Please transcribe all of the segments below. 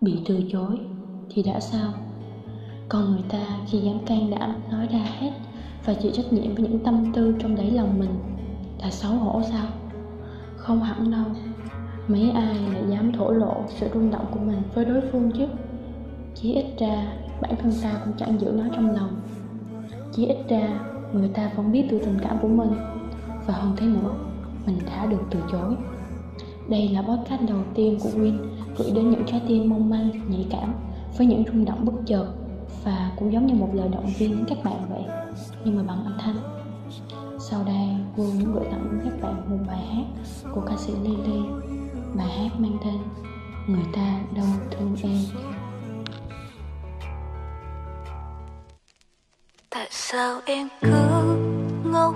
bị từ chối, thì đã sao? Còn người ta khi dám can đảm nói ra hết và chịu trách nhiệm với những tâm tư trong đáy lòng mình là xấu hổ sao? Không hẳn đâu. Mấy ai lại dám thổ lộ sự rung động của mình với đối phương chứ? Chỉ ít ra, bản thân ta cũng chẳng giữ nó trong lòng. Chỉ ít ra, người ta vẫn biết từ tình cảm của mình. Và hơn thế nữa, mình đã được từ chối. Đây là podcast đầu tiên của Win gửi đến những trái tim mong manh, nhạy cảm với những rung động bất chợt và cũng giống như một lời động viên đến các bạn vậy. Nhưng mà bằng âm thanh. Sau đây Vương muốn gửi tặng đến các bạn một bài hát của ca sĩ Lily bài hát mang tên Người ta đâu thương em. Tại sao em cứ ngốc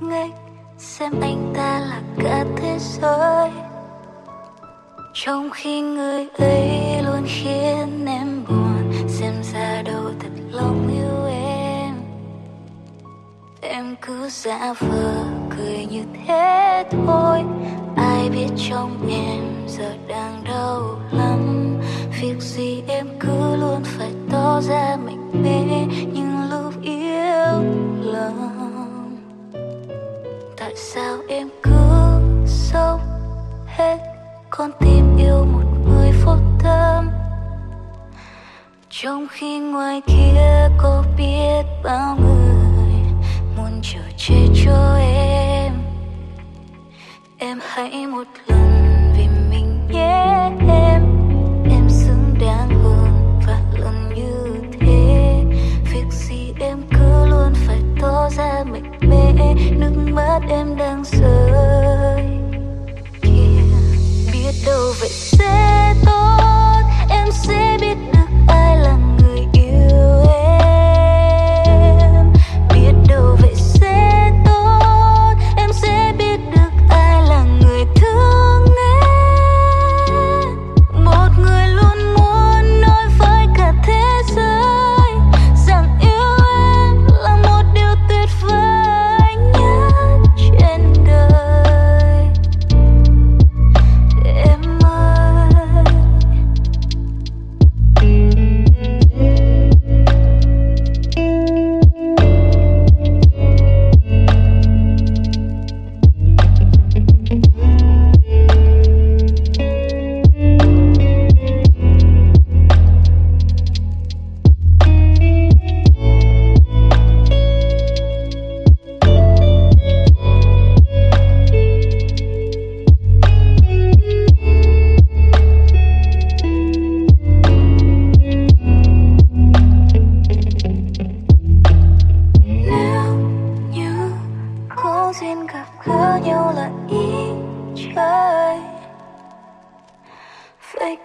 nghếch xem anh ta là cả thế giới? Trong khi người ấy luôn khiến em buồn, xem ra đâu thật lòng yêu em. Em cứ giả vờ cười như thế thôi. Ai biết trong em giờ đang đau lắm. Việc gì em cứ luôn phải tỏ ra mạnh mẽ như trong khi ngoài kia có biết bao người muốn chờ che cho em. Em hãy một lần vì mình nhé em. Em xứng đáng hơn và lần như thế. Việc gì em cứ luôn phải tỏ ra mạnh mẽ. Nước mắt em đang rơi. Yeah. biết đâu vậy sẽ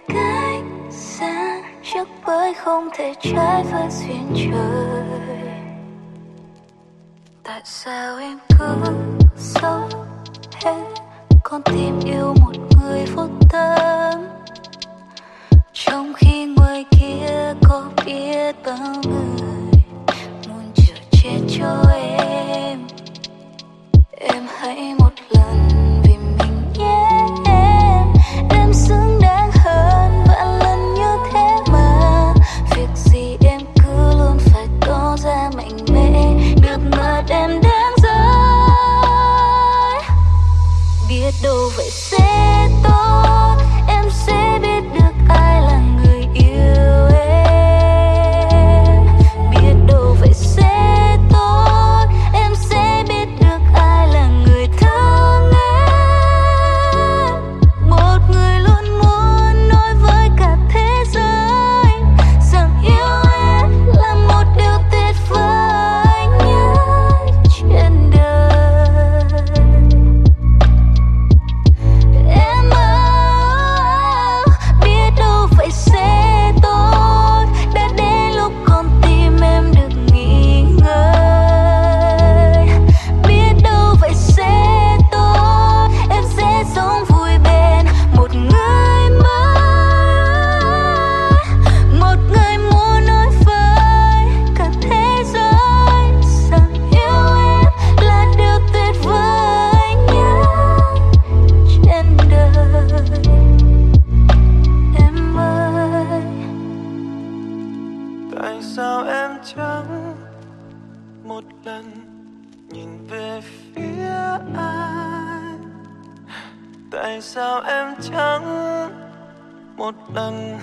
cách xa trước với không thể trái với duyên trời. Tại sao em cứ sống hết con tim yêu một người vô tâm. Trong khi ngoài kia có biết bao người muốn chờ chết cho em em hãy tại sao em chẳng một lần nhìn về phía ai? Tại sao em chẳng một lần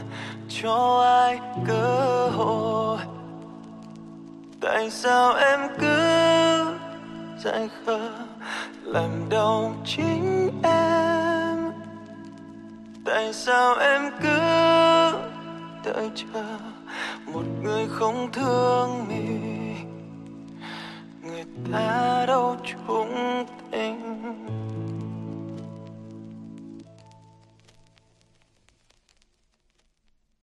cho ai cơ hội? Tại sao em cứ dại khờ làm đau chính em? Tại sao em cứ đợi chờ một người không thương mình. Người ta đâu chung ta